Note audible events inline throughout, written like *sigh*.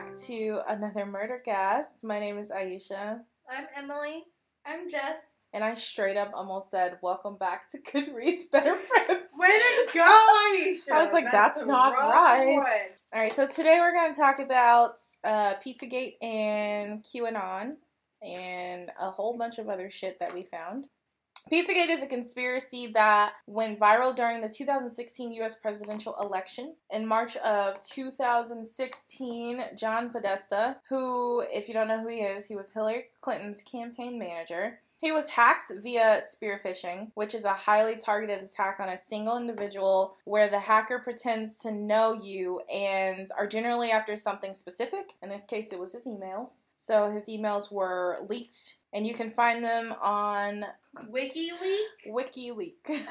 back to another murder cast. My name is Aisha. I'm Emily. I'm Jess. And I straight up almost said, Welcome back to Goodreads Better Friends. Way to *laughs* go, Aisha! I was like, That's, not right. All right, so today we're going to talk about uh, Pizzagate and QAnon and a whole bunch of other shit that we found. Pizzagate is a conspiracy that went viral during the 2016 US presidential election. In March of 2016, John Podesta, who, if you don't know who he is, he was Hillary Clinton's campaign manager, he was hacked via spear phishing, which is a highly targeted attack on a single individual where the hacker pretends to know you and are generally after something specific. In this case, it was his emails. So his emails were leaked, and you can find them on WikiLeak. WikiLeak. *laughs*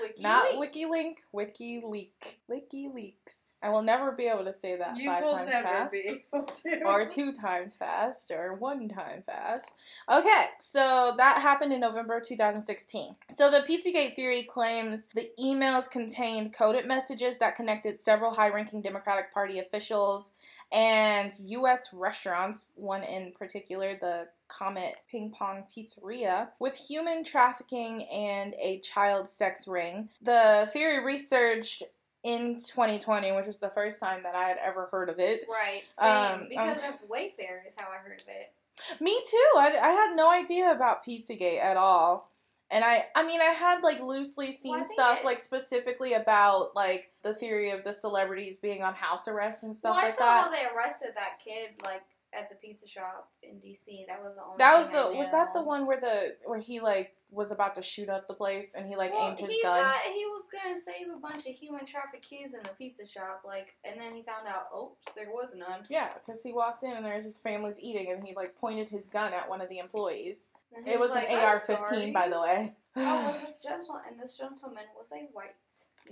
Wiki Not WikiLink, WikiLeak. WikiLeaks. I will never be able to say that You five times fast. be able to. or two times fast or one time fast. Okay, so that happened in November 2016. So the Pizzagate theory claims the emails contained coded messages that connected several high ranking Democratic Party officials and U.S. restaurants, one in particular, the Comet Ping Pong Pizzeria, with human trafficking and a child sex ring. The theory researched in 2020, which was the first time that I had ever heard of it. Right, same. Um, because um, of Wayfair is how I heard of it. Me too. I, I had no idea about Pizzagate at all. And I, I mean, I had like loosely seen Well, stuff it- like specifically about like the theory of the celebrities being on house arrest and stuff well, I like saw that. how they arrested that kid like at the pizza shop in DC. That was the only. That was the was that the one where the where he like was about to shoot up the place and he like Well, aimed his he gun. Had, he was gonna save a bunch of human trafficked kids in the pizza shop, like, and then he found out, oops, there was none. Yeah, because he walked in and there's his family's eating and he like pointed his gun at one of the employees. It was like, an AR-15, by the way. oh, was *laughs* this gentleman? And this gentleman was a white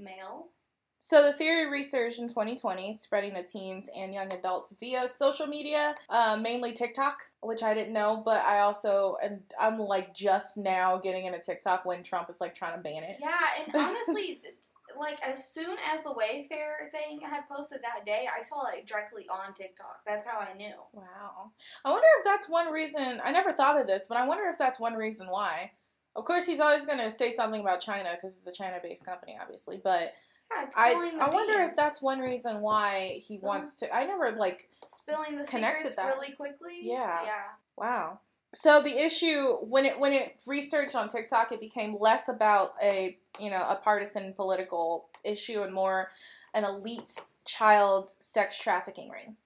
male. So the theory researched in 2020, spreading to teens and young adults via social media, uh, mainly TikTok, which I didn't know, but I also am I'm like just now getting into TikTok when Trump is like trying to ban it. Yeah, and *laughs* honestly, like as soon as the Wayfair thing had posted that day, I saw it directly on TikTok. That's how I knew. Wow. I wonder if that's one reason. I never thought of this, but I wonder if that's one reason why. Of course, he's always going to say something about China because it's a China-based company, obviously. But Yeah, I, I wonder if that's one reason why he Spill- wants to. I never like spilling the connected secrets that. really quickly. Yeah. yeah. Wow. So the issue when it when it researched on TikTok, it became less about a you know a partisan political issue and more an elite child sex trafficking ring.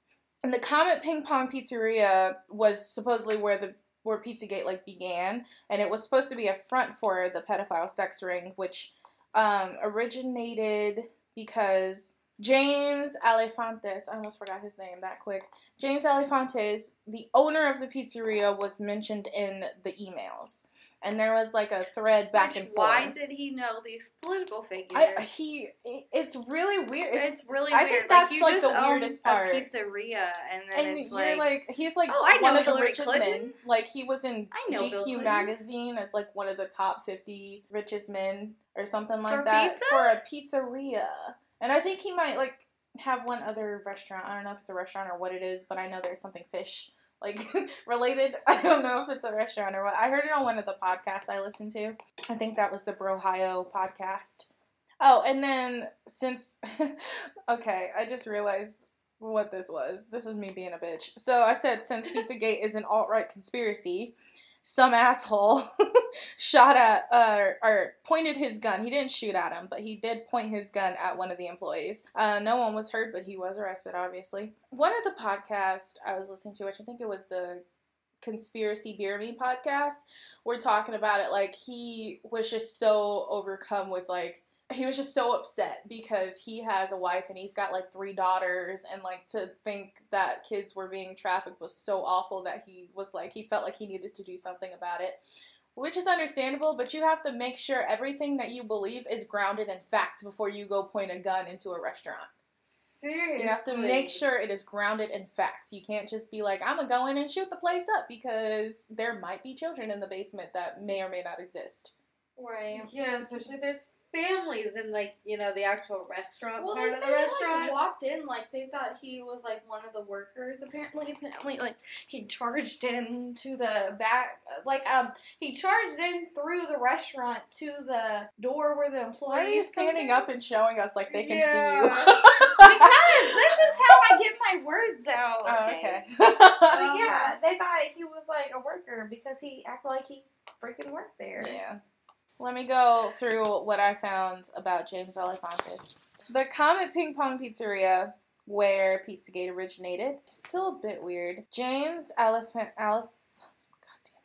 And the Comet Ping Pong Pizzeria was supposedly where the where Pizzagate like began, and it was supposed to be a front for the pedophile sex ring, which um, originated because James Alefantis, I almost forgot his name that quick. James Alefantis, the owner of the pizzeria, was mentioned in the emails. And there was like a thread back Which, and forth. why did he know these political figures? I, he, it's really weird. it's, really I weird. think that's, like, like, the weirdest part. A pizzeria, and then and it's like, like, he's like Oh, I one of the Hillary richest Clinton. men. Like he was in I know Bill GQ magazine as like one of the top fifty richest men or something like For that pizza? for a pizzeria. And I think he might like have one other restaurant. I don't know if it's a restaurant or what it is, but I know there's something fish like *laughs* related. *laughs* I don't know if it's a restaurant or what. I heard it on one of the podcasts I listened to. I think that was the Brohio podcast. Oh, and then since *laughs* okay, I just realized what this was. This was me being a bitch. So I said since Pizzagate is an alt right conspiracy, some asshole *laughs* shot at uh, or pointed his gun. He didn't shoot at him, but he did point his gun at one of the employees. Uh, no one was hurt, but he was arrested. Obviously, one of the podcasts I was listening to, which I think it was the conspiracy beer me podcast we're talking about it like he was just so overcome with like he was just so upset because he has a wife and he's got like three daughters and like to think that kids were being trafficked was so awful that he was like he felt like he needed to do something about it which is understandable but you have to make sure everything that you believe is grounded in facts before you go point a gun into a restaurant seriously, you have to make sure it is grounded in facts. You can't just be like, I'm gonna go in and shoot the place up because there might be children in the basement that may or may not exist. Right. Yeah, especially there's families in like you know the actual restaurant Well, part they of said the he, restaurant. like walked in like they thought he was like one of the workers. Apparently, apparently, like he charged in to the back, like um, he charged in through the restaurant to the door where the employees. Why are you standing through. up and showing us like they can Yeah. see you? *laughs* because this is how I get my words out. Oh, Okay. okay. *laughs* But yeah, they thought he was like a worker because he acted like he freaking worked there. Yeah. Let me go through what I found about James Alefantis. The Comet Ping Pong Pizzeria, where Pizzagate originated, is still a bit weird. James Elephant Alef.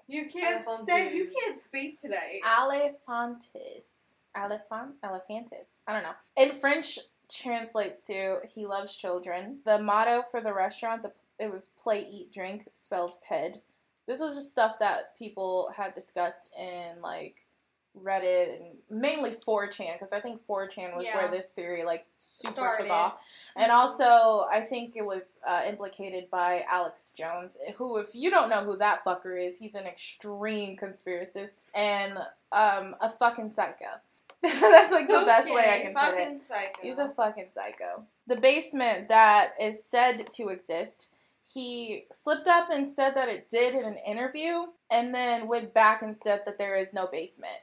you can't Elephant say you can't speak today. Alephantis. Elephant? Elephantis. I don't know. In French, translates to "He loves children." The motto for the restaurant, the it was "Play, eat, drink," spells "ped." This was just stuff that people had discussed in like Reddit and mainly 4chan because I think 4chan was Yeah. where this theory like super Started. took off. And also, I think it was uh, implicated by Alex Jones, who, if you don't know who that fucker is, he's an extreme conspiracist and um, a fucking psycho. *laughs* That's like the best way I Okay, can put it. Psycho. He's a fucking psycho. The basement that is said to exist, he slipped up and said that it did in an interview, and then went back and said that there is no basement.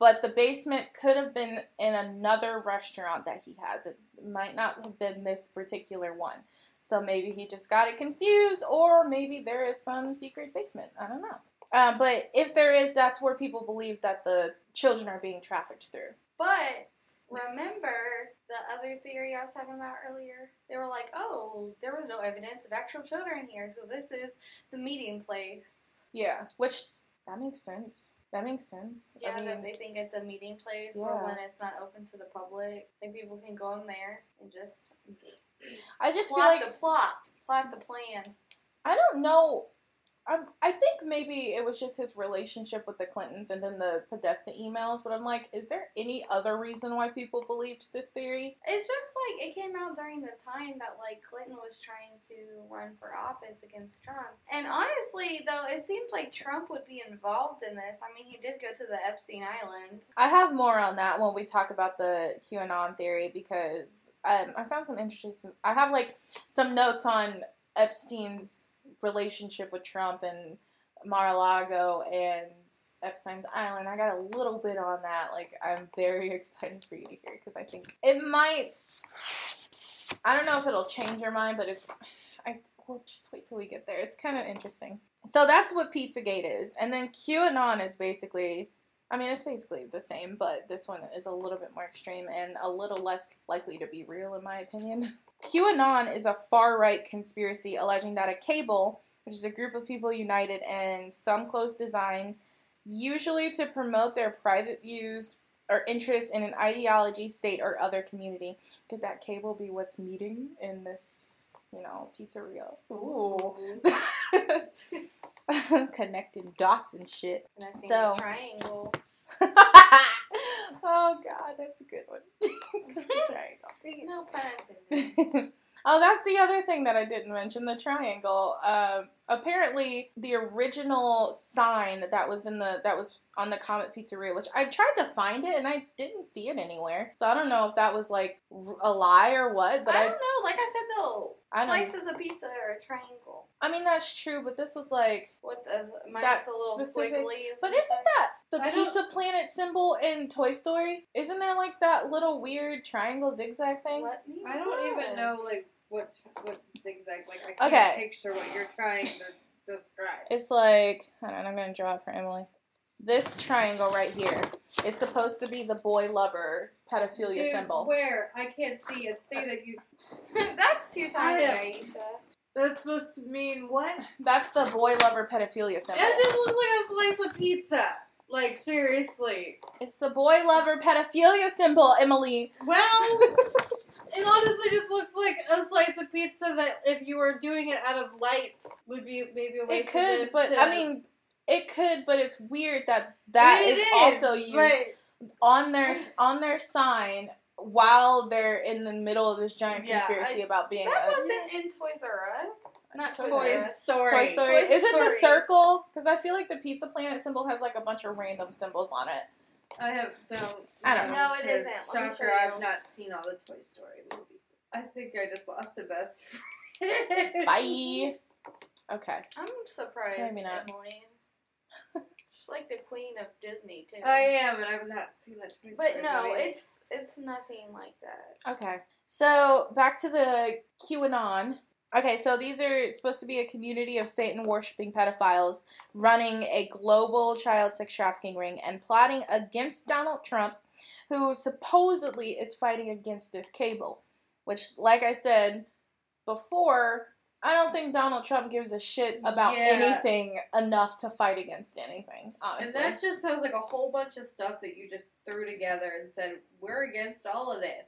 But the basement could have been in another restaurant that he has. It might not have been this particular one. So maybe he just got it confused, or maybe there is some secret basement. I don't know. Uh, but if there is, that's where people believe that the children are being trafficked through. But remember the other theory I was talking about earlier? They were like, oh, there was no evidence of actual children here, so this is the meeting place. Yeah, which that makes sense. That makes sense. Yeah, I that they think it's a meeting place Yeah. where when it's not open to the public, like people can go in there and just I just feel like the plot, plot the plan. I don't know. I'm, I think maybe it was just his relationship with the Clintons and then the Podesta emails, but I'm like, is there any other reason why people believed this theory? It's just like it came out during the time that like Clinton was trying to run for office against Trump. And honestly, though, it seems like Trump would be involved in this. I mean, he did go to the Epstein Island. I have more on that when we talk about the QAnon theory because um, I found some interesting. I have like some notes on Epstein's relationship with Trump and Mar-a-Lago and Epstein's Island. I got a little bit on that. Like, I'm very *laughs* excited for you to hear because I think it might. I don't know if it'll change your mind, but it's. I will just wait till we get there. It's kind of interesting. So that's what Pizzagate is, and then QAnon is basically. I mean, it's basically the same, but this one is a little bit more extreme and a little less likely to be real, in my opinion. *laughs* QAnon is a far right conspiracy alleging that a cable, which is a group of people united in some close design, usually to promote their private views or interests in an ideology, state, or other community. Could that cable be what's meeting in this, you know, pizzeria? Ooh. *laughs* Connecting dots and shit. Think So- triangle. *laughs* oh god, that's a good one. *laughs* No *laughs* oh, that's the other thing that I didn't mention the triangle. Um, apparently, the original sign that was in the that was on the Comet Pizzeria, which I tried to find it and I didn't see it anywhere. So I don't know if that was like a lie or what. But I I, don't know. Like I said though, I don't. slices of pizza are a triangle I mean, that's true, but this was like. with the minus That's the little specific- squigglies. But isn't that the I don't- Pizza Planet symbol in Toy Story? Isn't there like that little weird triangle zigzag thing? Let me I don't even know like what what zigzag like I can't Okay. picture what you're trying to describe. It's like, hold on, I'm gonna draw it for Emily. This triangle right here is supposed to be the boy lover pedophilia Dude, symbol. Where I can't see a thing that you. *laughs* That's too tiny, Aisha. That's supposed to mean what? That's the boy lover pedophilia symbol. That just looks like a slice of pizza. Like seriously. It's the boy lover pedophilia symbol, Emily. Well, *laughs* it honestly just looks like a slice of pizza that if you were doing it out of lights would be maybe a way It could, them but to- I mean, it could, but it's weird that that It is, is, also used but on their on their sign while they're in the middle of this giant Yeah, conspiracy I- about being That a wasn't in Toys R Us. Not Toy Toys Toy R Us. Story. Toy Story. Toy Is it the circle? Because I feel like the Pizza Planet symbol has like a bunch of random symbols on it. I have don't. I don't know. No, it because isn't. Let me Shocker, show you. I've not seen all the Toy Story movies. I think I just lost a best *laughs* friend. Bye. Okay. I'm surprised, Maybe not. Emily. She's like the queen of Disney too. I am, and I've not seen the Toy Story but no, movies. it's it's nothing like that. Okay. So back to the QAnon. Okay, so these are supposed to be a community of Satan worshipping pedophiles running a global child sex trafficking ring and plotting against Donald Trump, who supposedly is fighting against this cable. Which, like I said before, I don't think Donald Trump gives a shit about Yeah. anything enough to fight against anything, honestly. And that just sounds like a whole bunch of stuff that you just threw together and said we're against all of this,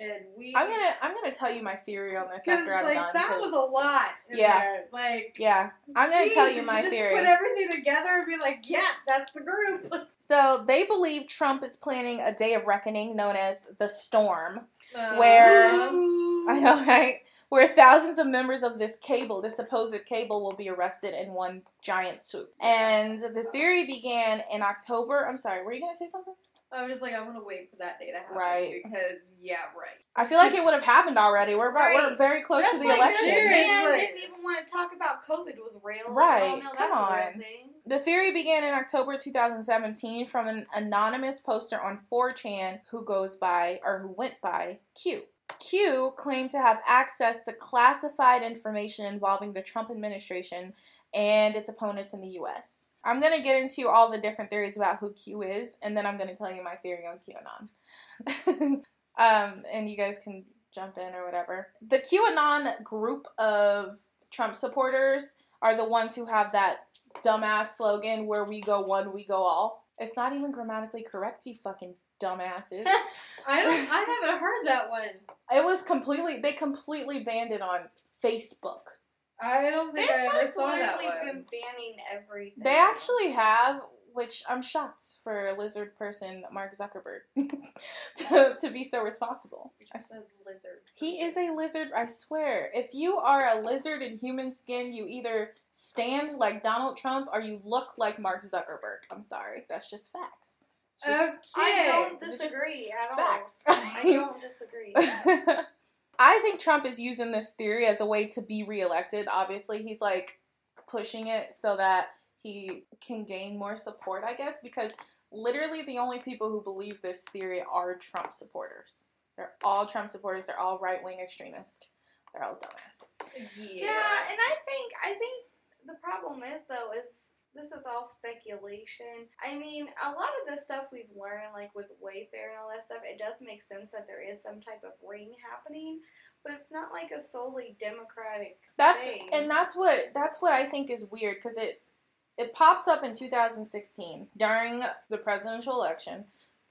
and we. I'm gonna I'm gonna tell you my theory on this after I'm like done. that was a lot. Yeah. There. Like. yeah, I'm gonna tell you my theory. Put everything together and be like, yeah, that's the group. *laughs* So they believe Trump is planning a day of reckoning known as the Storm. Uh, Where- ooh. I know, right? Where thousands of members of this cable, this supposed cable, will be arrested in one giant swoop. And the theory began in October. I'm sorry, were you gonna say something? I was just like, I'm gonna wait for that day to happen. Right. Because yeah, right. I feel like it would have happened already. We're about, we're very close Just to the like election. this man Seriously. didn't even want to talk about COVID was real. Right, We know come that's a real on. thing. The theory began in October 2017 from an anonymous poster on 4chan who goes by, or who went by, Q. Q claimed to have access to classified information involving the Trump administration and its opponents in the US. I'm going to get into all the different theories about who Q is, and then I'm going to tell you my theory on QAnon. *laughs* um, and you guys can jump in or whatever. The QAnon group of Trump supporters are the ones who have that dumbass slogan where we go one, we go all. It's not even grammatically correct, you fucking dumbasses. *laughs* I don't. I haven't heard that one. it was completely, they completely banned it on Facebook. I don't think I ever saw that literally one. been banning everything. They actually have, which I'm shocked for a lizard person, Mark Zuckerberg, *laughs* to, to be so responsible. I s- Says lizard. He is a lizard, I swear. If you are a lizard in human skin, you either stand like Donald Trump or you look like Mark Zuckerberg. I'm sorry. That's just facts. Just Okay. I don't Is it just disagree at all. facts. I don't *laughs* disagree. *laughs* I think Trump is using this theory as a way to be reelected. Obviously, he's like pushing it so that he can gain more support, I guess, because literally the only people who believe this theory are Trump supporters. They're all Trump supporters, they're all right wing extremists. They're all dumbasses. Yeah. Yeah, and I think I think the problem is though is this is all speculation. I mean, a lot of the stuff we've learned, like with Wayfair and all that stuff, it does make sense that there is some type of ring happening, but it's not like a solely democratic That's thing. and that's what that's what I think is weird because it it pops up in 2016 during the presidential election.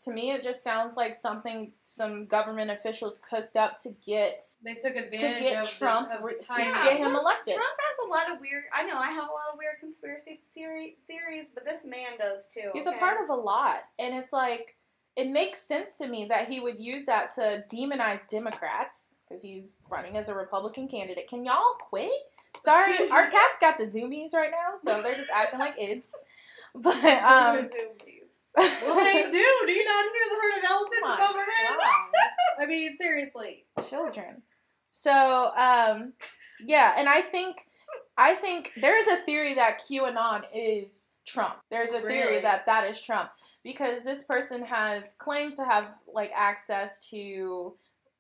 To me, it just sounds like something some government officials cooked up to get They took advantage get of Trump the, of re- the to get him elected. Trump has a lot of weird. I know I have a lot of weird conspiracy theory, theories, but this man does too. He's a part of a lot, and it's like it makes sense to me that he would use that to demonize Democrats because he's running as a Republican candidate. Can y'all quit? Sorry, *laughs* our cat's got the zoomies right now, so they're just acting like it's. *laughs* But um, *laughs* Well, they do. Do you not hear the herd of elephants above our head? I mean, seriously. children. So, um, yeah, and I think, I think there is a theory that QAnon is Trump. There's a theory Really? that that is Trump because this person has claimed to have like access to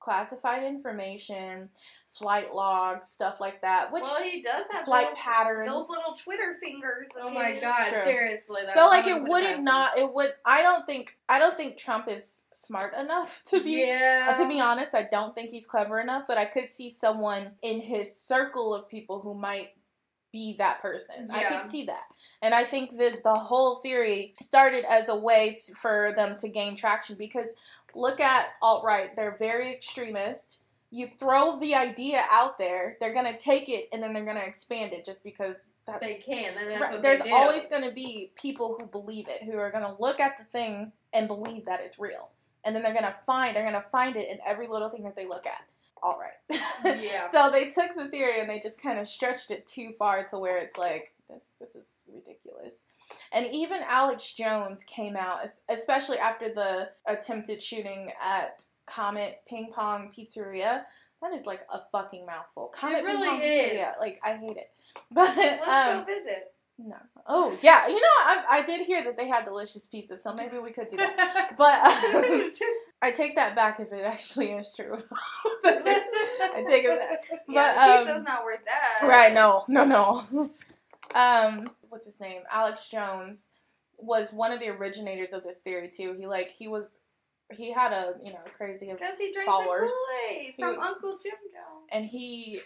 classified information, flight logs, stuff like that. Which well, he does have flight those, patterns. those little Twitter fingers. Oh my god, True. seriously. that so like it wouldn't not it would I don't think I don't think Trump is smart enough to be Yeah. To be honest, I don't think he's clever enough, but I could see someone in his circle of people who might be that person. I Yeah. could see that. And I think that the whole theory started as a way to, for them to gain traction because look at alt right, they're very extremist. You throw the idea out there, they're going to take it and then they're going to expand it just because that, They can, and that's Right, what there's they do. always going to be people who believe it, who are going to look at the thing and believe that it's real, and then they're going to find they're going to find it in every little thing that they look at. All right. Yeah. *laughs* so they took the theory and they just kind of stretched it too far to where it's like this this is ridiculous. And even Alex Jones came out, especially after the attempted shooting at Comet Ping Pong Pizzeria. That is like a fucking mouthful. Comet really Ping Pong is. Pizzeria, like I hate it. *laughs* But Let's um, go visit. no. Oh yeah, you know I, I did hear that they had delicious pizza, so maybe we could do that. *laughs* But um, I take that back if it *laughs* actually is true. *laughs* I take it back. Yeah, But, um, pizza's not worth that. Right, no, no, no. *laughs* um, what's his name? Alex Jones was one of the originators of this theory too. He like he was he had a you know crazy Because he drank Followers. the Kool-Aid from He- Uncle Jim Jones. and he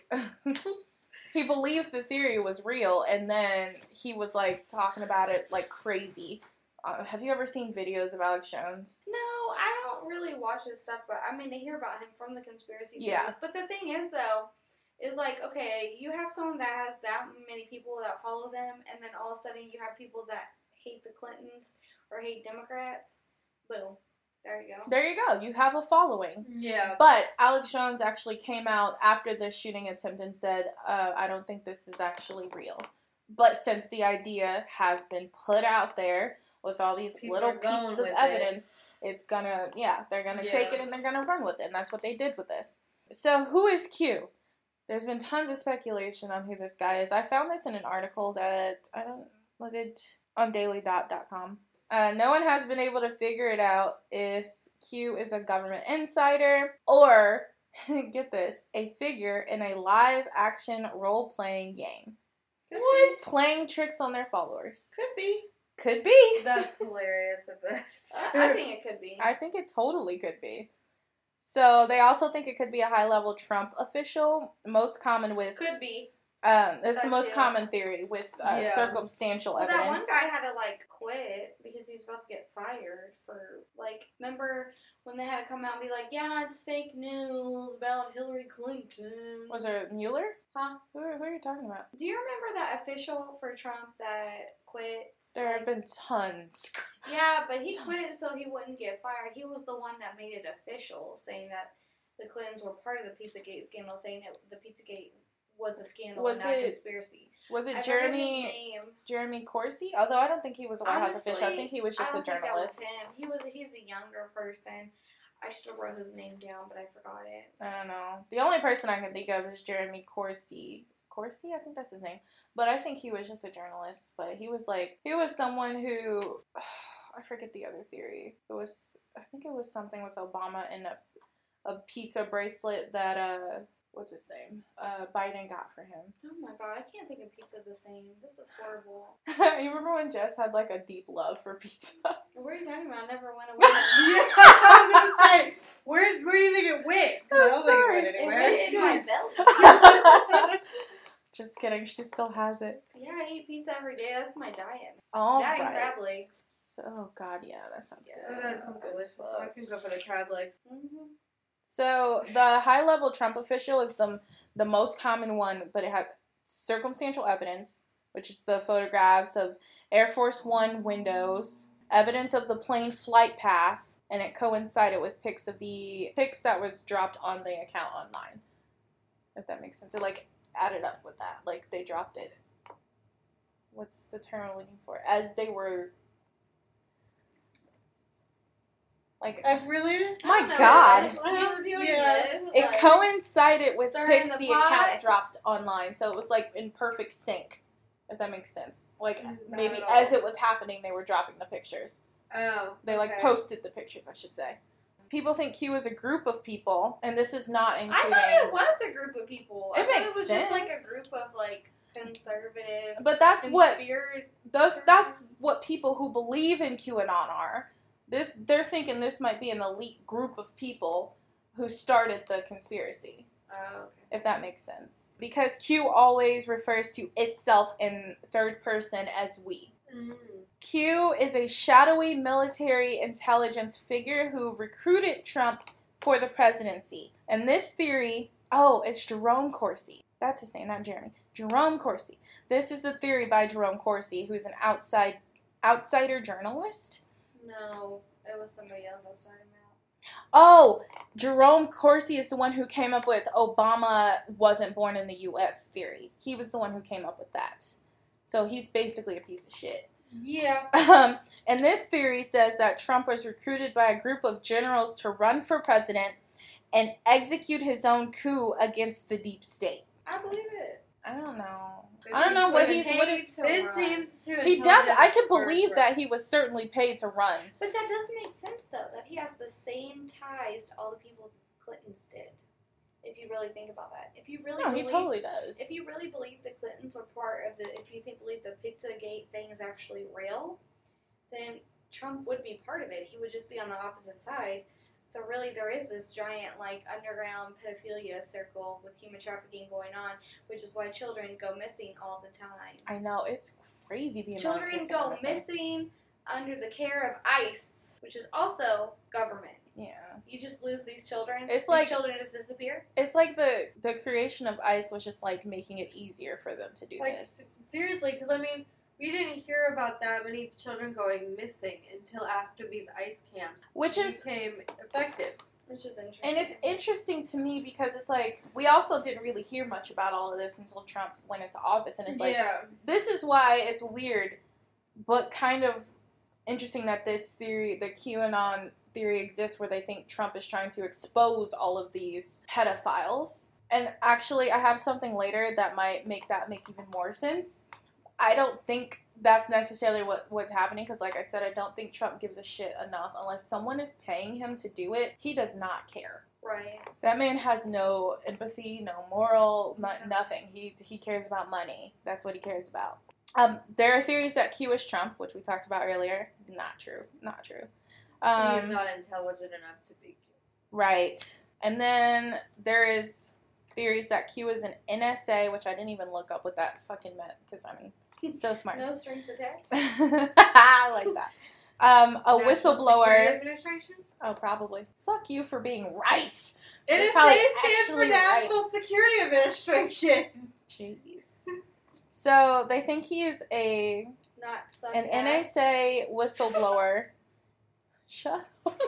he believed the theory was real and then he was like talking about it like crazy. Uh, have you ever seen videos of Alex Jones? No, I don't really watch his stuff, but I mean, to hear about him from the conspiracy Yeah. theories. But the thing is, though, is like, okay, you have someone that has that many people that follow them, and then all of a sudden you have people that hate the Clintons or hate Democrats. Boom. There you go. There you go. You have a following. yeah. But Alex Jones actually came out after the shooting attempt and said, uh, I don't think this is actually real. But since the idea has been put out there with all these People little pieces of with it. evidence, it's gonna, yeah, they're gonna take it and they're gonna run with it. And that's what they did with this. So, who is Q? There's been tons of speculation on who this guy is. I found this in an article that, I don't, was it on dailydot.com? Uh, no one has been able to figure it out if Q is a government insider or, *laughs* get this, a figure in a live action role playing game. Could What? Playing tricks on their followers. Could be. Could be. That's hilarious at best. *laughs* I, I think it could be. I think it totally could be. So they also think it could be a high level Trump official, most common with could be. Um it's the most too. common theory with uh, Yeah. circumstantial Well, that one guy had to like quit because he was about to get fired for like. Remember when they had to come out and be like, "Yeah, it's fake news about Hillary Clinton." Was there Mueller? Huh? Who, who are you talking about? Do you remember that official for Trump that quit? There have been tons. *laughs* Yeah, but he quit so he wouldn't get fired. He was the one that made it official, saying that the Clintons were part of the Pizzagate scandal, saying that the Pizzagate was a scandal Was and not a it conspiracy. Was it I Jeremy name. Jeremy Corsi? Although I don't think he was a White House official. I think he was just a don't think that was journalist. him. He was he's a younger person. I should have wrote his name down, but I forgot it. I don't know. The only person I can think of is Jeremy Corsi. Corsi, I think that's his name. But I think he was just a journalist. But he was like, he was someone who, *sighs* I forget the other theory. It was, I think it was something with Obama and a, a pizza bracelet that, uh, what's his name? Uh, Biden got for him. Oh my god, I can't think of pizza the same. This is horrible. *laughs* you remember when Jess had like a deep love for pizza? *laughs* What are you talking about? I never went away. yeah, *laughs* I was gonna say, where, where do you think it went? I I'm don't think sorry. it it went went in anywhere. my belly. Just kidding. She still has it. Yeah, I eat pizza every day. That's my diet. All that right. and crab legs. So, oh god, yeah, that sounds Yeah, good. that sounds delicious. I can go for the crab legs. hmm So the high level Trump official is the the most common one, but it has circumstantial evidence, which is the photographs of Air Force One windows, evidence of the plane flight path, and it coincided with pics of the pics that was dropped on the account online. If that makes sense, it like added up with that, like they dropped it. What's the term I'm looking for? As they were. Like I really? My I God. like, You Yeah. this. it like, coincided with stirring pics the the, account dropped online, so it was like in perfect sync. If that makes sense, like Not maybe as it was happening, they were dropping the pictures. Oh. They like okay. posted the pictures, I should say. People think Q is a group of people, and this is not I including. thought it was a group of people. It I thought it was just like a group of like conservative. but that's what those. That's what people who believe in QAnon are. This they're thinking this might be an elite group of people who started the conspiracy. Oh, okay. if that makes sense. Because Q always refers to itself in third person as we. Mm. Q is a shadowy military intelligence figure who recruited Trump for the presidency. And this theory, oh, it's Jerome Corsi. That's his name, not Jeremy. Jerome Corsi. This is a theory by Jerome Corsi, who's an outside outsider journalist. No, it was somebody else I was talking about. Oh, Jerome Corsi is the one who came up with Obama wasn't born in the U.S. theory. He was the one who came up with that. So he's basically a piece of shit. Yeah. Um, and this theory says that Trump was recruited by a group of generals to run for president and execute his own coup against the deep state. I believe it. I don't know. I don't know what he's what is. This seems too. He def- I can believe that he was certainly paid to run. But that doesn't make sense though, that he has the same ties to all the people Clintons did. If you really think about that. If you really No, he believe, totally does. if you really believe the Clintons were part of the if you think believe the Pizzagate thing is actually real, then Trump would be part of it. He would just be on the opposite side. So really there is this giant like underground pedophilia circle with human trafficking going on, which is why children go missing all the time. I know it's crazy. The amount of Children go are missing under the care of ICE, which is also government. Yeah, You just lose these children. It's these like- children just disappear. it's like the the creation of ICE was just like making it easier for them to do Like this. seriously, because I mean, we didn't hear about that many children going missing until after these ice camps Which is became effective. Which is interesting. And it's interesting to me because it's like we also didn't really hear much about all of this until Trump went into office, and it's like yeah. this is why it's weird, but kind of interesting that this theory, the QAnon theory, exists where they think Trump is trying to expose all of these pedophiles. And actually, I have something later that might make that make even more sense. I don't think that's necessarily what what's happening because, like I said, I don't think Trump gives a shit enough unless someone is paying him to do it. He does not care. right. That man has no empathy, no moral, no, nothing. He he cares about money. That's what he cares about. Um, there are theories that Q is Trump, which we talked about earlier. Not true. Not true. he is Um, not intelligent enough to be. right. And then there is theories that Q is an NSA, which I didn't even look up what that fucking meant because I'm so smart. No strings attached. *laughs* I like that. Um, a National whistleblower. Administration. Oh, probably. Fuck you for being right. It is. stand for actually right. National Security Administration. *laughs* Jeez. So they think he is a Not an ass. NSA whistleblower. *laughs* Shut up.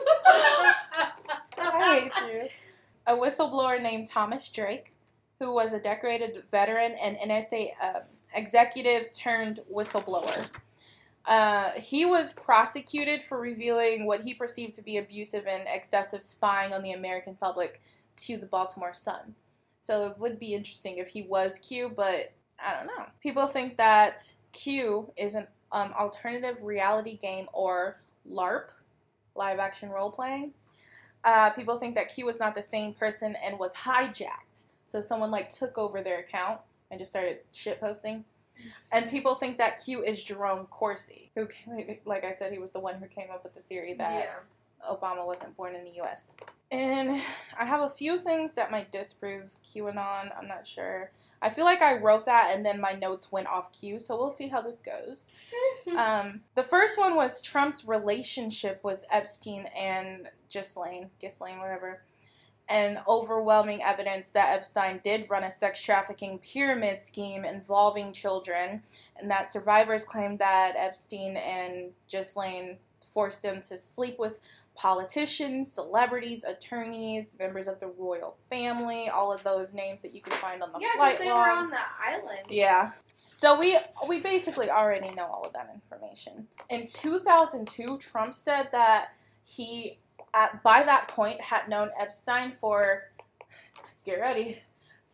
I hate you. A whistleblower named Thomas Drake, who was a decorated veteran and NSA uh, executive turned whistleblower. Uh, he was prosecuted for revealing what he perceived to be abusive and excessive spying on the American public to the Baltimore Sun. So it would be interesting if he was Q, but I don't know. People think that Q is an um, alternative reality game or LARP, live action role playing. Uh, people think that Q was not the same person and was hijacked. So someone like took over their account and just started shit posting. And people think that Q is Jerome Corsi, who, came, like I said, he was the one who came up with the theory that yeah. Obama wasn't born in the U.S. And I have a few things that might disprove QAnon. I'm not sure. I feel like I wrote that and then my notes went off cue, so we'll see how this goes. *laughs* Um, the first one was Trump's relationship with Epstein and Ghislaine, Ghislaine, whatever, and overwhelming evidence that Epstein did run a sex trafficking pyramid scheme involving children, and that survivors claimed that Epstein and Ghislaine forced them to sleep with politicians, celebrities, attorneys, members of the royal family, all of those names that you can find on the yeah, flight because they log. were on the island. Yeah. So we we basically already know all of that information. In 2002, Trump said that he at by that point had known Epstein for get ready,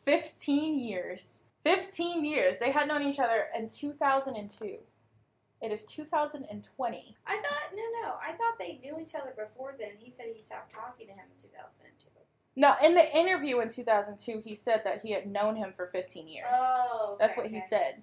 15 years. 15 years. They had known each other in 2002. It is 2020. I thought no, no. I thought they knew each other before then. He said he stopped talking to him in 2002. No, in the interview in 2002, he said that he had known him for 15 years. Oh, okay, That's what he said.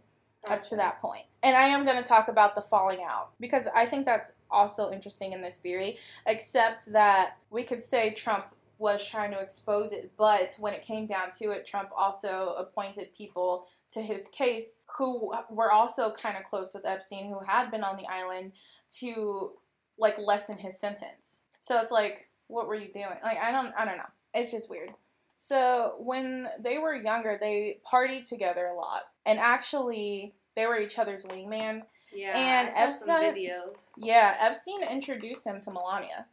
Up to that point. And I am going to talk about the falling out because I think that's also interesting in this theory, except that we could say Trump was trying to expose it, but when it came down to it, Trump also appointed people to his case who were also kind of close with Epstein, who had been on the island to like lessen his sentence. So it's like, what were you doing? Like I don't I don't know. It's just weird. So when they were younger, they partied together a lot, and actually they were each other's wingman. Yeah, And I saw some Epstein- videos. Yeah, Epstein introduced him to Melania.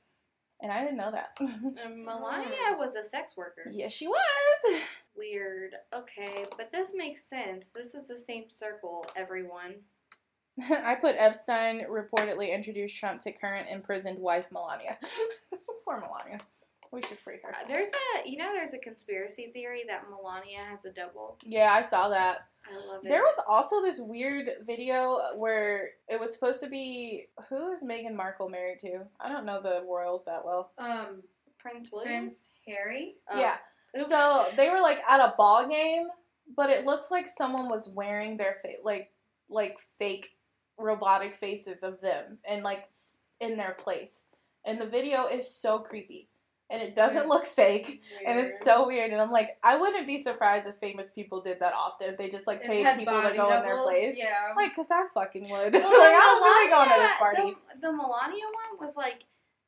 And I didn't know that. *laughs* And Melania was a sex worker. yes, she was. *laughs* Weird. Okay, but this makes sense. This is the same circle, everyone. I put Epstein reportedly introduced Trump to current imprisoned wife Melania. *laughs* Poor Melania. We should free her. Uh, There's a, you know, there's a conspiracy theory that Melania has a double. Yeah, I saw that. I love it. There was also this weird video where it was supposed to be who is Meghan Markle married to? I don't know the royals that well. Um, Prince William. Prince Harry. Oh. Yeah. Oops. So they were like at a ball game, but it looked like someone was wearing their fa- like like fake robotic faces of them and like in their place. And the video is so creepy. And it doesn't look fake. And it's so weird. And I'm like, I wouldn't be surprised if famous people did that often. If they just like paid people to go in their place. Yeah. Like, cause I fucking would. Well, *laughs* like, the I was really going to this party. The, the Melania one was like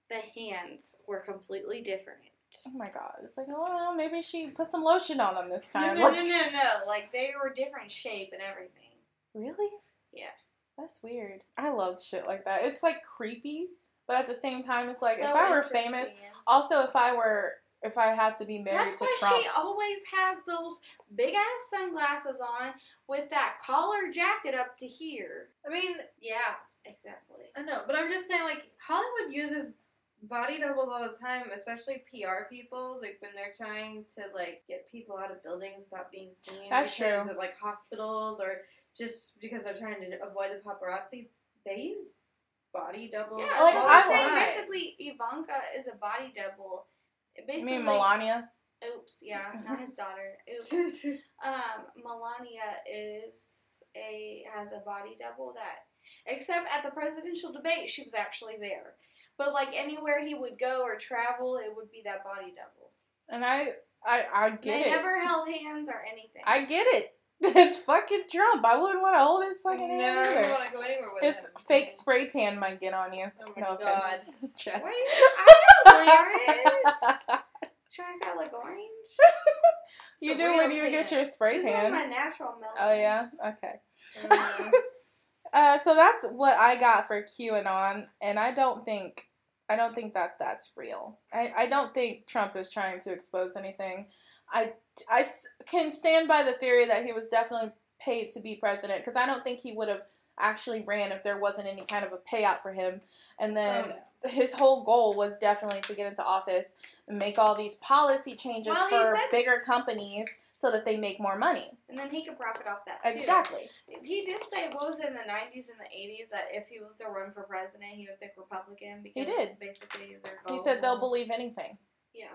the hands were completely different. Oh my god! It's like, oh, maybe she put some lotion on them this No, time. no, like, *laughs* no, no, no. Like they were different shape and everything. Really? Yeah. That's weird. I loved shit like that. It's like creepy, but at the same time, it's like if I were famous. Also, if I were, if I had to be married That's to why Trump, she always has those big ass sunglasses on with that collar jacket up to here. I mean, Yeah, exactly. I know, but I'm just saying, like Hollywood uses body doubles all the time, especially PR people. Like when they're trying to like get people out of buildings without being seen. That's because true. Of like hospitals or just because they're trying to avoid the paparazzi, they use body double. Yeah, Like, so I I'm the saying time. basically Ivanka is a body double. I Basically, mean Melania. oops, yeah, *laughs* not his daughter. Oops. *laughs* um, Melania is a has a body double that, except at the presidential debate, she was actually there. But like anywhere he would go or travel, it would be that body double. And I, I, I They get it. never held hands or anything. I get it. It's fucking Trump. I wouldn't want to hold his fucking hand no, I don't want to go anywhere with His him. fake spray tan might get on you. Oh my no god. *laughs* Why you- I don't wear it. *laughs* Should I say like orange? you do when you get your spray This is tan. my natural melanin. Oh yeah. Okay. Mm. *laughs* Uh, so that's what I got for QAnon, and I don't think I don't think that that's real. I, I don't think Trump is trying to expose anything. I, I can stand by the theory that he was definitely paid to be president because I don't think he would have actually ran if there wasn't any kind of a payout for him. And then Oh, his whole goal was definitely to get into office and make all these policy changes Well, for said- bigger companies so that they make more money. And then he could profit off that too. Exactly. He did say what was it in the nineties and the eighties that if he was to run for president, he would pick Republican because did. basically their He goal said they'll believe anything. Yeah.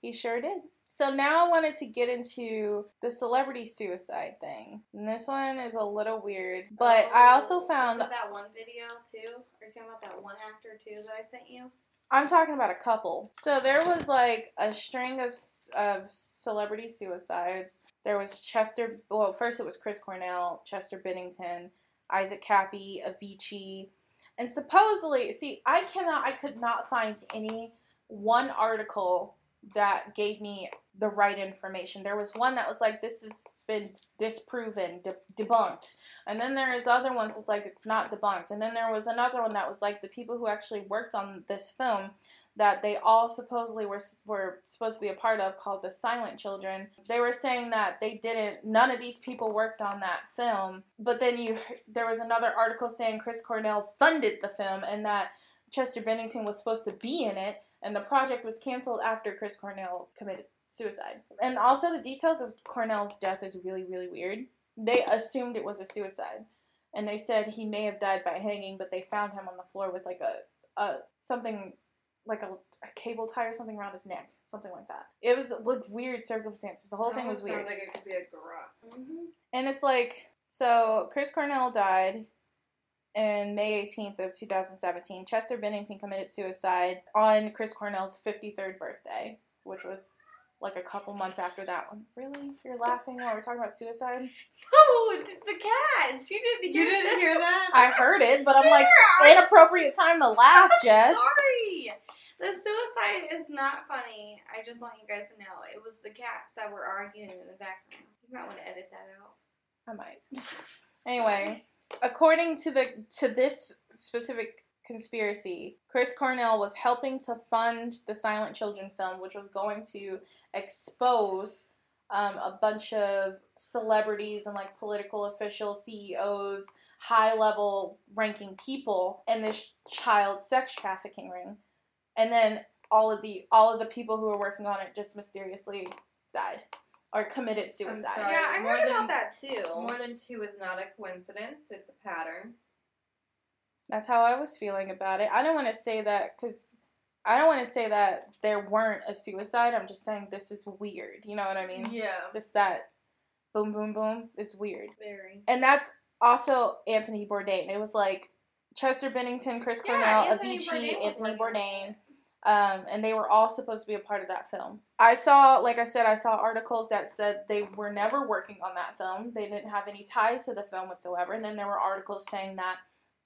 He sure did. So now I wanted to get into the celebrity suicide thing. And this one is a little weird, but oh, I also Oh, found that one video too. Are you talking about that one actor too that I sent you? I'm talking about a couple. So there was like a string of of celebrity suicides. There was Chester. Well, first it was Chris Cornell, Chester Bennington, Isaac Cappy, Avicii, and supposedly, see, I cannot, I could not find any one article that gave me the right information. There was one that was like, this has been disproven, de- debunked. And then there is other ones that's like, it's not debunked. And then there was another one that was like, the people who actually worked on this film that they all supposedly were were supposed to be a part of called the Silent Children. They were saying that they didn't none of these people worked on that film. But then you there was another article saying Chris Cornell funded the film and that Chester Bennington was supposed to be in it and the project was canceled after Chris Cornell committed suicide. And also the details of Cornell's death is really really weird. They assumed it was a suicide. And they said he may have died by hanging, but they found him on the floor with like a, a something like a, a cable tie or something around his neck, something like that. It was like weird circumstances. The whole thing was Sounds weird. like it could be a garage. Mm-hmm. And it's like, so Chris Cornell died in May 18th of 2017. Chester Bennington committed suicide on Chris Cornell's 53rd birthday, which was like a couple months after that one. Really? You're laughing while we're talking about suicide? No, the cats. You didn't You hear didn't that? hear that? I heard it, but I'm like, inappropriate time to laugh, I'm Jess. sorry. The suicide is not funny. I just want you guys to know it was the cats that were arguing in the background. You might want to edit that out. I might. *laughs* Anyway, according to the to this specific conspiracy. Chris Cornell was helping to fund the Silent Children film, which was going to expose um, a bunch of celebrities and like political officials, CEOs, high level ranking people in this child sex trafficking ring. And then all of the all of the people who were working on it just mysteriously died or committed suicide. sorry. Yeah, I More heard than- about that too. More than two is not a coincidence. It's a pattern. That's how I was feeling about it. I don't want to say that because I don't want to say that there weren't a suicide. I'm just saying this is weird. You know what I mean? Yeah. Just that boom, boom, boom is weird. Very. And that's also Anthony Bourdain. It was like Chester Bennington, Chris Yeah, Cornell, Anthony Avicii, Bourdain Anthony working Bourdain. It. Um, and they were all supposed to be a part of that film. I saw, like I said, I saw articles that said they were never working on that film. They didn't have any ties to the film whatsoever. And then there were articles saying that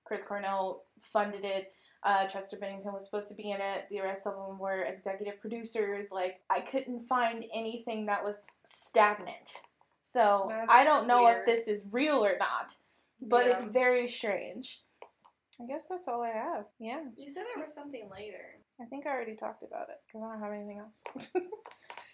Chris Cornell funded it. Uh, Chester Bennington was supposed to be in it. The rest of them were executive producers. Like, I couldn't find anything that was stagnant. So That's I don't know if this is real or not, but it's very strange. I guess that's all I have. Yeah, You said there was something later. I think I already talked about it because I don't have anything else. *laughs*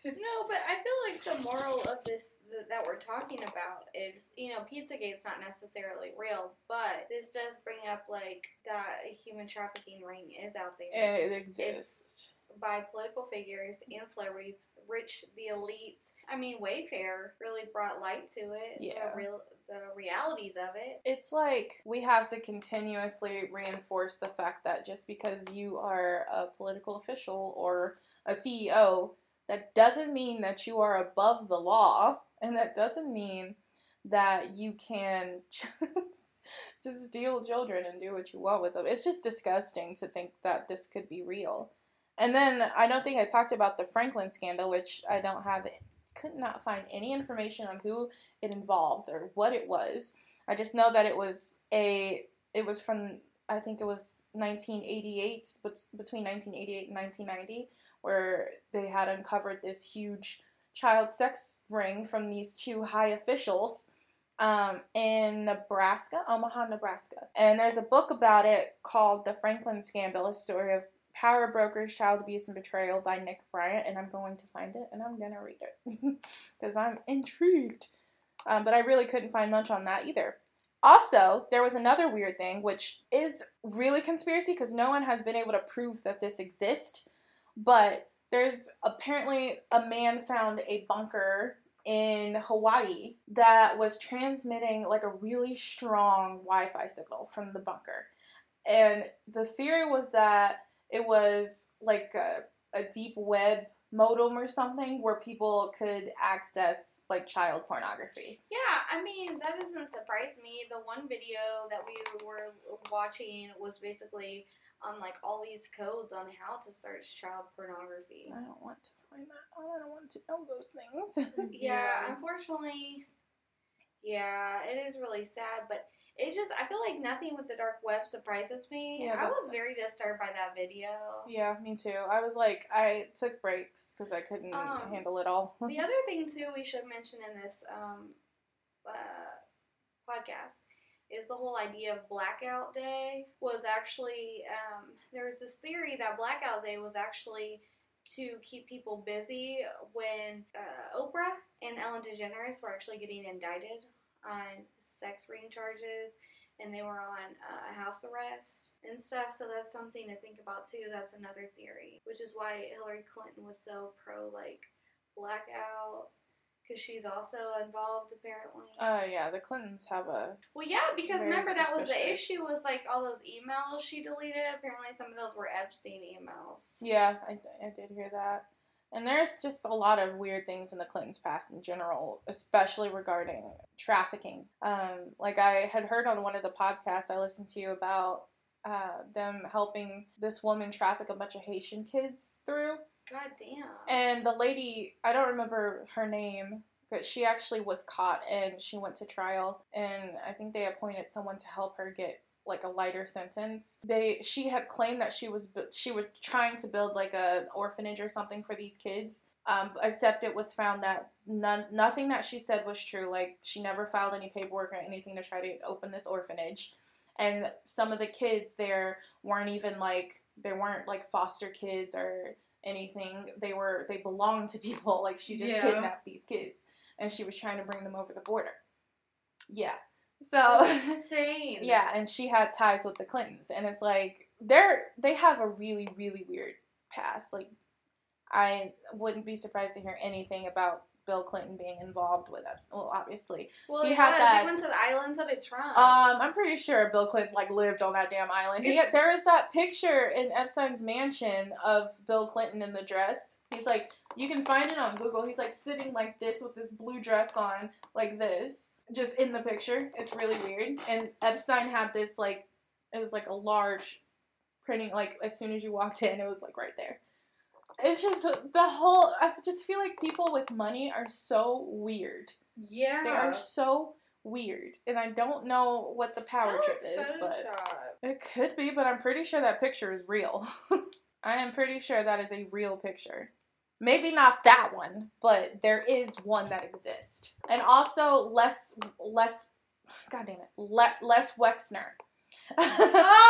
No, but I feel like the moral of this th- that we're talking about is, you know, Pizzagate's not necessarily real, but this does bring up like that a human trafficking ring is out there and it exists. By political figures and celebrities, rich, the elite. I mean, Wayfair really brought light to it. Yeah. the real the realities of it. It's like we have to continuously reinforce the fact that just because you are a political official or a CEO, that doesn't mean that you are above the law, and that doesn't mean that you can *laughs* just, just steal children and do what you want with them. It's just disgusting to think that this could be real. And then I don't think I talked about the Franklin scandal, which I don't have, could not find any information on who it involved or what it was. I just know that it was a, it was from, I think it was 1988, but between 1988 and 1990, where they had uncovered this huge child sex ring from these two high officials um, in Nebraska, Omaha, Nebraska. And there's a book about it called The Franklin Scandal, a story of power brokers, child abuse, and betrayal by Nick Bryant. And I'm going to find it and I'm going to read it *laughs* because I'm intrigued. Um, but I really couldn't find much on that either. Also, there was another weird thing, which is really conspiracy because no one has been able to prove that this exists. But there's apparently a man found a bunker in Hawaii that was transmitting like a really strong Wi Fi signal from the bunker. And the theory was that it was like a, a deep web modem or something where people could access like child pornography. Yeah, I mean that doesn't surprise me. The one video that we were watching was basically on like all these codes on how to search child pornography. I don't want to find that. I don't want to know those things. Yeah, unfortunately, yeah, it is really sad, but it just I feel like nothing with the dark web surprises me. Yeah, I was very disturbed by that video. yeah, me too. I was like, I took breaks because I couldn't Um, handle it all. The *laughs* other thing too we should mention in this um, uh, podcast is the whole idea of blackout day was actually um, there was this theory that blackout day was actually to keep people busy when uh, Oprah and Ellen DeGeneres were actually getting indicted on sex ring charges and they were on uh, house arrest and stuff. So that's something to think about too. That's another theory, which is why Hillary Clinton was so pro like blackout because she's also involved apparently. Uh, yeah, the Clintons have a. well, yeah, because remember that was the issue was like all those emails she deleted. Apparently, some of those were Epstein emails. Yeah, I, I did hear that. And there's just a lot of weird things in the Clintons' past in general, especially regarding trafficking. Um, like I had heard on one of the podcasts I listened to about uh, them helping this woman traffic a bunch of Haitian kids through. God damn. And the lady, I don't remember her name, but she actually was caught and she went to trial. And I think they appointed someone to help her get like a lighter sentence. They she had claimed that she was she was trying to build like a orphanage or something for these kids. Um, except it was found that none nothing that she said was true. Like she never filed any paperwork or anything to try to open this orphanage. and some of the kids there weren't even like they weren't like foster kids or anything. They were they belonged to *laughs* people. Like she just Yeah. kidnapped these kids and she was trying to bring them over the border. Yeah. So *laughs* Insane. yeah, and she had ties with the Clintons and it's like they're they have a really really weird past. Like I wouldn't be surprised to hear anything about Bill Clinton being involved with us. Well, obviously. Well, He he, had was. that- He went to the island, so did Trump. Um, I'm pretty sure Bill Clinton like lived on that damn island. He, there is that picture in Epstein's mansion of Bill Clinton in the dress. He's like, you can find it on Google. He's like sitting like this with this blue dress on, like this, just in the picture. It's really weird. And Epstein had this like, it was like a large printing. Like as soon as you walked in, it was like right there. It's just the whole. I just feel like people with money are so weird. Yeah. They are so weird, and I don't know what the power trip is, but it could be. But I'm pretty sure that picture is real. *laughs* I am pretty sure that is a real picture. Maybe not that one, but there is one that exists, and also less less. God damn it, Le- Les Wexner. Oh,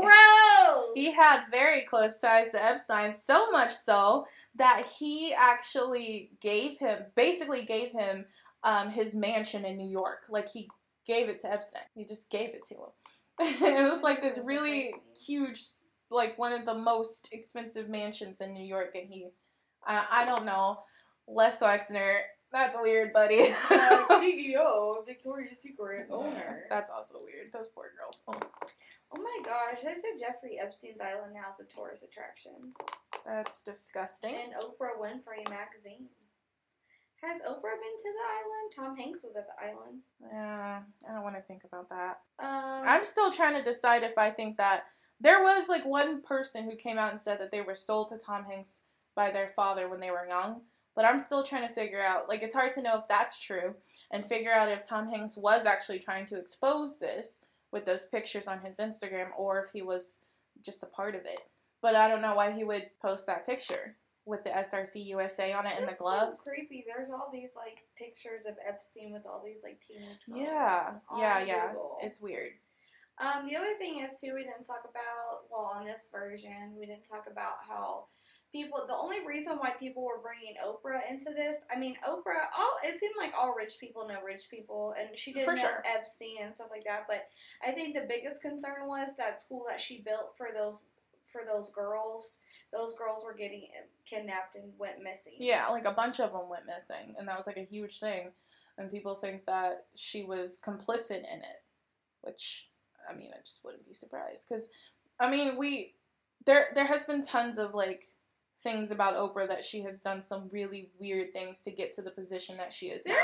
*laughs* gross! He had very close ties to Epstein, so much so that he actually gave him, basically gave him um, his mansion in New York. Like he gave it to Epstein. He just gave it to him. *laughs* it was like this really huge, like one of the most expensive mansions in New York, and he, I, I don't know, Les Wexner. That's weird, buddy. Uh, *laughs* CEO Victoria's Secret owner. That's also weird. Those poor girls. Oh, Oh my gosh, they said Jeffrey Epstein's island now is a tourist attraction. that's disgusting. And Oprah Winfrey magazine. Has Oprah been to the island? Tom Hanks was at the island. Yeah, I don't want to think about that. Um, I'm still trying to decide if I think that there was like one person who came out and said that they were sold to Tom Hanks by their father when they were young. But I'm still trying to figure out, like, it's hard to know if that's true and figure out if Tom Hanks was actually trying to expose this with those pictures on his Instagram or if he was just a part of it. But I don't know why he would post that picture with the SRC USA on it it's in the glove. So creepy. There's all these like pictures of Epstein with all these like teenage girls. Yeah, yeah, yeah. Google. It's weird. Um, the other thing is too, we didn't talk about well on this version, we didn't talk about how people. The only reason why people were bringing Oprah into this, I mean, Oprah. All it seemed like all rich people know rich people, and she did For know sure. Epstein and stuff like that. But I think the biggest concern was that school that she built for those for those girls. Those girls were getting kidnapped and went missing. Yeah, like a bunch of them went missing, and that was like a huge thing. And people think that she was complicit in it, which I mean, I just wouldn't be surprised because I mean, we there there has been tons of like things about Oprah that she has done some really weird things to get to the position that she is now.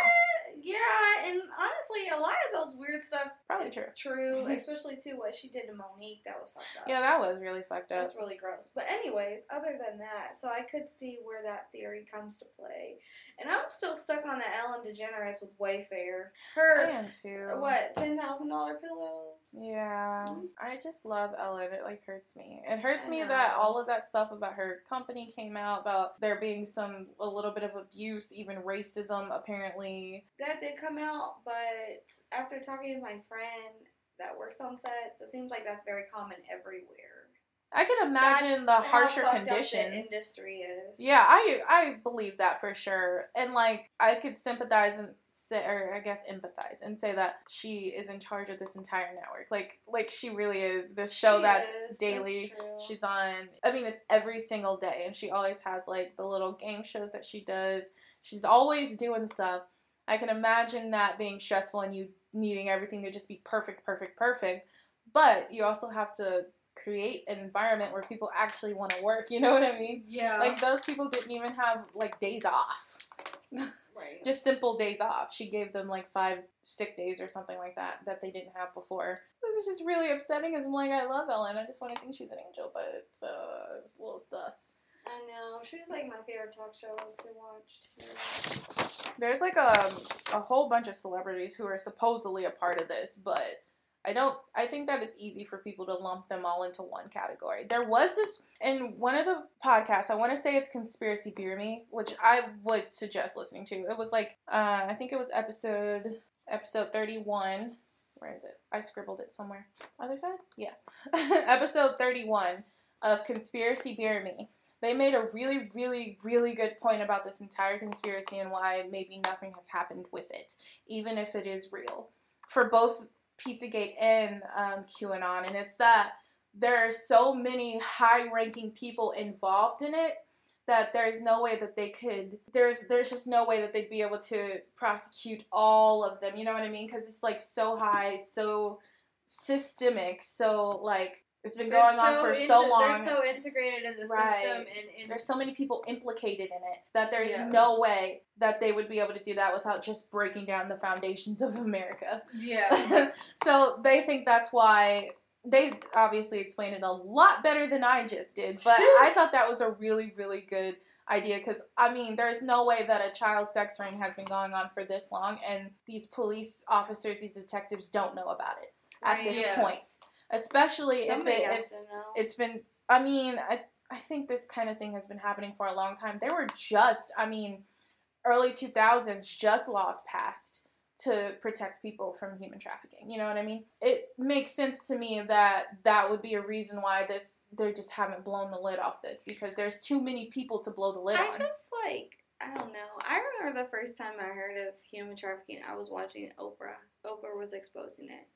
Yeah, and honestly, a lot of those weird stuff Probably is true. true, *laughs* especially too what she did to Mo'Nique. That was fucked up. Yeah, that was really fucked up. That's really gross. But anyways, other than that, so I could see where that theory comes to play. And I'm still stuck on the Ellen DeGeneres with Wayfair. Her I am too. what, ten thousand dollar pillows? Yeah, mm-hmm. I just love Ellen. It like hurts me. It hurts me that all of that stuff about her company came out about there being some a little bit of abuse, even racism apparently. That did come out, but after talking to my friend that works on sets, it seems like that's very common everywhere. I can imagine That's the harsher conditions. industry is. Yeah, I I believe that for sure. And like I could sympathize and say or I guess empathize and say that she is in charge of this entire network. Like like she really is. This show She that's is, daily. that's. She's on I mean it's every single day and she always has like the little game shows that she does. She's always doing stuff. I can imagine that being stressful and you needing everything to just be perfect, perfect, perfect. But you also have to create an environment where people actually want to work. You know what I mean? Yeah. Like those people didn't even have like days off. right. Just simple days off. She gave them like five sick days or something like that that they didn't have before. It was just really upsetting because I'm like, I love Ellen. I just want to think she's an angel, but it's uh, it's a little sus. I know. She was like my favorite talk show to watch. Too. There's like a a whole bunch of celebrities who are supposedly a part of this, but I don't. I think that it's easy for people to lump them all into one category. There was this in one of the podcasts. I want to say it's Conspiracy Beer Me, which I would suggest listening to. It was like uh, I think it was episode episode thirty one. Where is it? I scribbled it somewhere. Other side? Yeah. *laughs* Episode 31 of Conspiracy Bear Me. They made a really, really, really good point about this entire conspiracy and why maybe nothing has happened with it, even if it is real. For both Pizzagate and um, QAnon. And it's that there are so many high ranking people involved in it that there's no way that they could there's there's just no way that they'd be able to prosecute all of them you know what i mean because it's like so high so systemic so like it's been going on for into- so long They're so integrated in the Right. system, and, and there's so many people implicated in it that there's Yeah. no way that they would be able to do that without just breaking down the foundations of america yeah. *laughs* so they think that's why they obviously explained it a lot better than I just did, but *laughs* I thought that was a really, really good idea because I mean, there's no way that a child sex ring has been going on for this long, and these police officers, these detectives, don't know about it at this Yeah. point, especially Somebody if it, if it's been. I mean, I I think this kind of thing has been happening for a long time. They were just, I mean, early 2000s, just laws passed to protect people from human trafficking. You know what I mean? It makes sense to me that that would be a reason why this they just haven't blown the lid off this because there's too many people to blow the lid off. I on. just like I don't know. I remember the first time I heard of human trafficking. I was watching Oprah. Oprah was exposing it.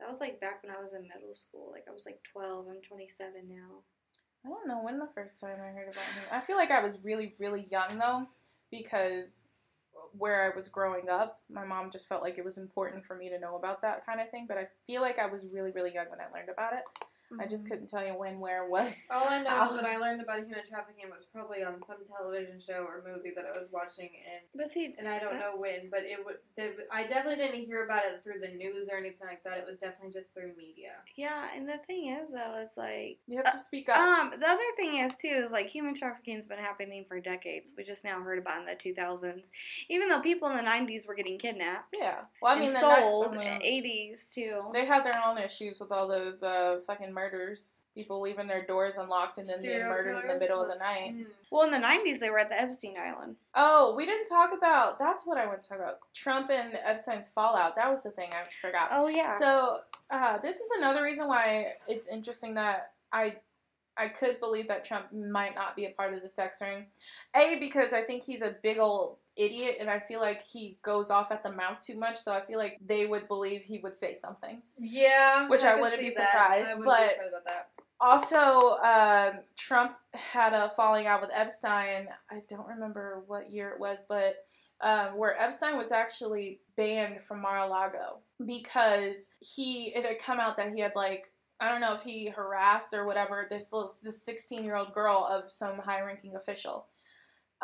That was like back when I was in middle school. Like I was like twelve. I'm 27 now. I don't know when the first time I heard about him. I feel like I was really, really young though, because where I was growing up, my mom just felt like it was important for me to know about that kind of thing. But I feel like I was really, really young when I learned about it. I just couldn't tell you when, where, what. All I know Ow. is that *laughs* I learned about human trafficking was probably on some television show or movie that I was watching, and But see, and I don't know when, but it would. I definitely didn't hear about it through the news or anything like that. It was definitely just through media. Yeah, and the thing is though, is like You have to speak up. Um, the other thing is too is like human trafficking's been happening for decades. We just now heard about it in the two thousands. Even though people in the nineties were getting kidnapped. yeah. Well, I mean, and the sold. I mean, Eighties too. they had their own issues with all those uh, fucking murders. People leaving their doors unlocked and then being Serial murdered in the middle of the night. mm. Well, in the nineties they were at the Epstein Island. Oh, we didn't talk about. That's what I want to talk about. Trump and Epstein's fallout. That was the thing I forgot. Oh yeah. So uh, this is another reason why it's interesting that I I could believe that Trump might not be a part of the sex ring. A because I think he's a big old idiot and I feel like he goes off at the mouth too much. So I feel like they would believe he would say something. Yeah, Which I could wouldn't be surprised, I wouldn't but- be surprised. Also, um, Trump had a falling out with Epstein. I don't remember what year it was, but um, where Epstein was actually banned from Mar-a-Lago because he it had come out that he had like I don't know if he harassed or whatever this little this 16 year old girl of some high ranking official.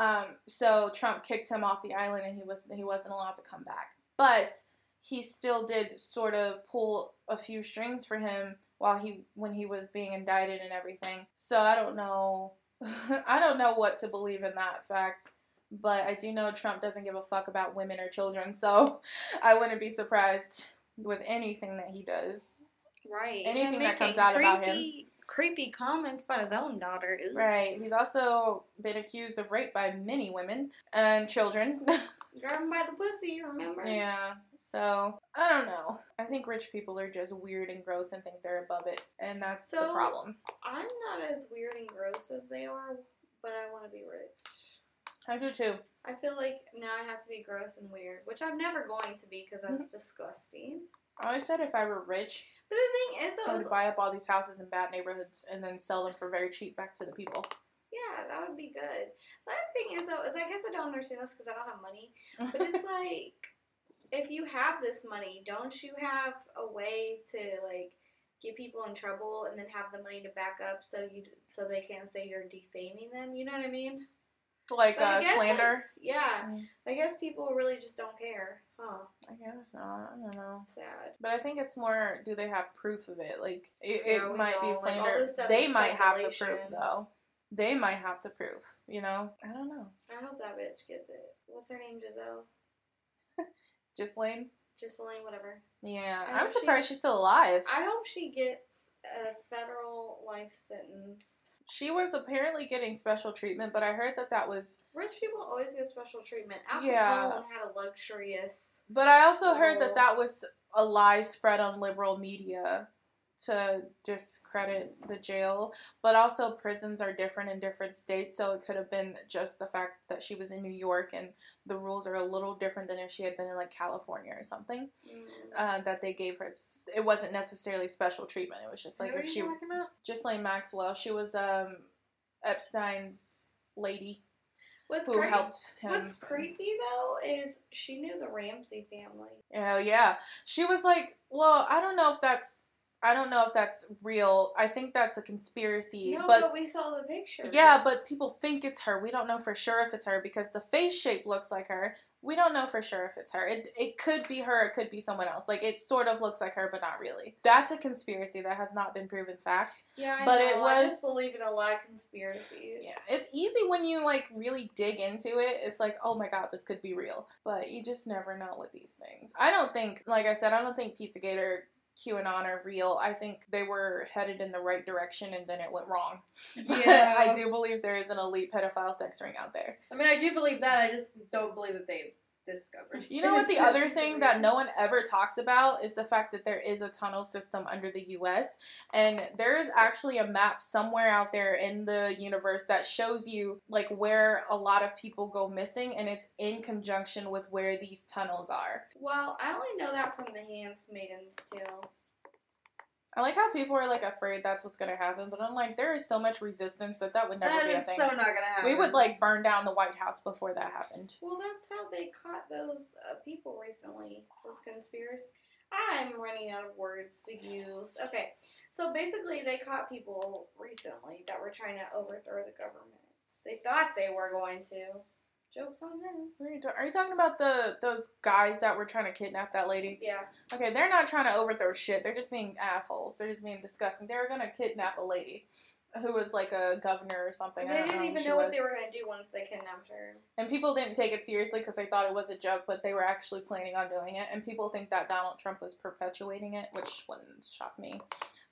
Um, so Trump kicked him off the island and he was he wasn't allowed to come back. But he still did sort of pull a few strings for him while he when he was being indicted and everything. So I don't know *laughs* I don't know what to believe in that fact. But I do know Trump doesn't give a fuck about women or children, *laughs* so I wouldn't be surprised with anything that he does. right. anything that comes out about him. Creepy- comments about his own daughter. Ooh. Right. He's also been accused of rape by many women and children. *laughs* Grab him by the pussy. Remember? yeah. So I don't know. I think rich people are just weird and gross and think they're above it, and that's the So- problem. I'm not as weird and gross as they are, but I want to be rich. I do too. I feel like now I have to be gross and weird, which I'm never going to be because that's Mm-hmm. disgusting. I always said if I were rich, But the thing is, though, I would buy up all these houses in bad neighborhoods and then sell them for very cheap back to the people. yeah, that would be good. The other thing is, though, is I guess I don't understand this because I don't have money. But it's *laughs* like, if you have this money, don't you have a way to like get people in trouble and then have the money to back up so you so they can't say you're defaming them? You know what I mean? like But I uh, guess, like, slander. Yeah, Mm. I guess people really just don't care, I guess not. I don't know. Sad. But I think it's more, do they have proof of it? Like, it, Yeah, it might be. Like, slander. this they might have the proof, though. They might have the proof, you know? I don't know. I hope that bitch gets it. What's her name? Giselle? *laughs* Lane? Ghislaine, whatever. Yeah. I I'm hope she- surprised she's still alive. I hope she gets a federal life sentence. She was apparently getting special treatment, but I heard that that was. Rich people always get special treatment. Al Yeah. Capone had a luxurious. But I also heard that that was a lie spread on liberal media to discredit the jail. But also, prisons are different in different states, so it could have been just the fact that she was in New York and the rules are a little different than if she had been in like California or something. Mm. Uh, that they gave her. It wasn't necessarily special treatment. It was just like Who are if you she, talking about? Ghislaine Maxwell, she was um, Epstein's lady What's who cra- helped him. What's creepy though is she knew the Ramsey family. Oh yeah. She was like, well, I don't know if that's I don't know if that's real. I think that's a conspiracy. No, but, but, we saw the pictures. yeah, but people think it's her. We don't know for sure if it's her because the face shape looks like her. We don't know for sure if it's her. It it could be her, it could be someone else. Like it sort of looks like her but not really. That's a conspiracy that has not been proven fact. yeah, I but know. it I was- just believe in a lot of conspiracies. Yeah. It's easy when you like really dig into it. It's like, "Oh my god, this could be real." But you just never know with these things. I don't think like I said, I don't think Pizzagate or QAnon are real. I think they were headed in the right direction and then it went wrong. *laughs* Yeah. I do believe there is an elite pedophile sex ring out there. I mean, I do believe that. I just don't believe that they've discovered. You know what? The *laughs* other thing that no one ever talks about is the fact that there is a tunnel system under the US. And there is actually a map somewhere out there in the universe that shows you like where a lot of people go missing and it's in conjunction with where these tunnels are. Well, I only know that from the Handmaid's Tale. I like how people are like afraid that's what's gonna happen, but I'm like, there is so much resistance that that would never That be a thing. so not gonna happen. we would like burn down the White House before that happened. Well, that's how they caught those uh, people recently. Those conspirators. I'm running out of words to use. Okay, so basically, they caught people recently that were trying to overthrow the government. They thought they were going to. Jokes on them. Are you, ta- are you talking about the those guys that were trying to kidnap that lady? Yeah. Okay, they're not trying to overthrow shit. They're just being assholes. They're just being disgusting. They were gonna kidnap a lady who was like a governor or something. I they didn't know even know what was. they were going to do once they kidnapped her. And people didn't take it seriously because they thought it was a joke, but they were actually planning on doing it. And people think that Donald Trump was perpetuating it, which wouldn't shock me.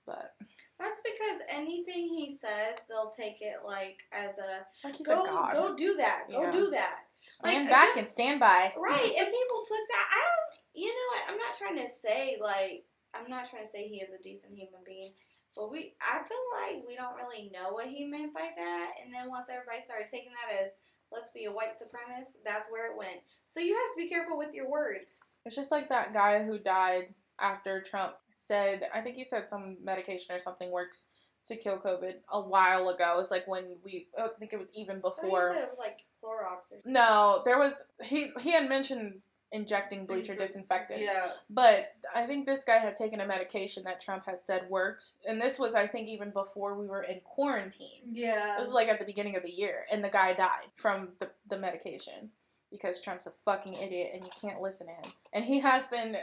But That's because anything he says, they'll take it like as a like he's go a god. go do that, go Yeah. do that. stand like, back just- and stand by. Right, and people took that. I don't. You know what? I'm not trying to say like I'm not trying to say he is a decent human being, but we. I feel like we don't really know what he meant by that. And then once everybody started taking that as let's be a white supremacist, that's where it went. So you have to be careful with your words. It's just like that guy who died after Trump said, I think he said some medication or something works to kill COVID a while ago. It was like when we, oh, I think it was even before. said it was like Clorox or No, there was he he had mentioned injecting bleach or disinfectant. Yeah. But I think this guy had taken a medication that Trump has said worked. And this was I think even before we were in quarantine. Yeah. It was like at the beginning of the year and the guy died from the, the medication because Trump's a fucking idiot and you can't listen to him. And he has been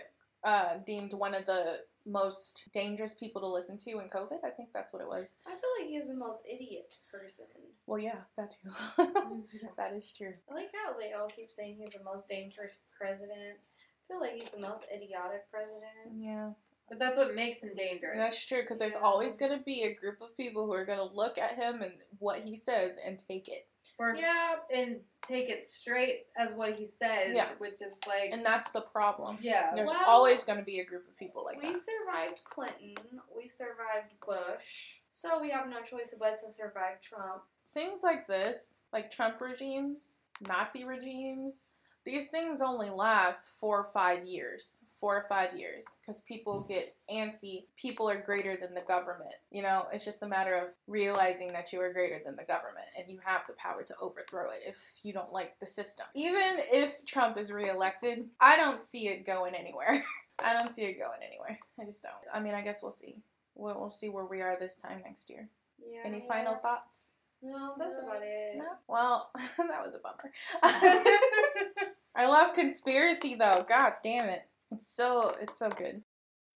uh, deemed one of the most dangerous people to listen to in COVID. I think that's what it was. I feel like he's the most idiot person. Well, yeah, that too. *laughs* that is true. I like how they all keep saying he's the most dangerous president. I feel like he's the most idiotic president. Yeah. But that's what makes him dangerous. That's true because there's always going to be a group of people who are going to look at him and what he says and take it. Or, Yeah, and take it straight as what he says, Yeah. which is like, And that's the problem. yeah. There's Well, always going to be a group of people like we that. We survived Clinton. We survived Bush. So we have no choice but to survive Trump. Things like this, like Trump regimes, Nazi regimes, these things only last four or five years. Four or five years. Because people mm. get antsy. People are greater than the government. You know, it's just a matter of realizing that you are greater than the government and you have the power to overthrow it if you don't like the system. Even if Trump is reelected, I don't see it going anywhere. *laughs* I don't see it going anywhere. I just don't. I mean, I guess we'll see. We'll, we'll see where we are this time next year. Yeah. Any final thoughts? No, that's about it. No. Well, *laughs* that was a bummer. *laughs* I love conspiracy though. God damn it. It's so it's so good.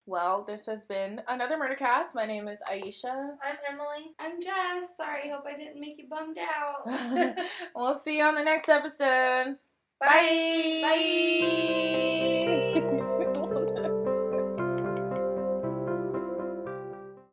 Well, this has been another Murdercast. My name is Aisha. I'm Emily. I'm Jess. Sorry, hope I didn't make you bummed out. *laughs* we'll see you on the next episode. Bye. Bye.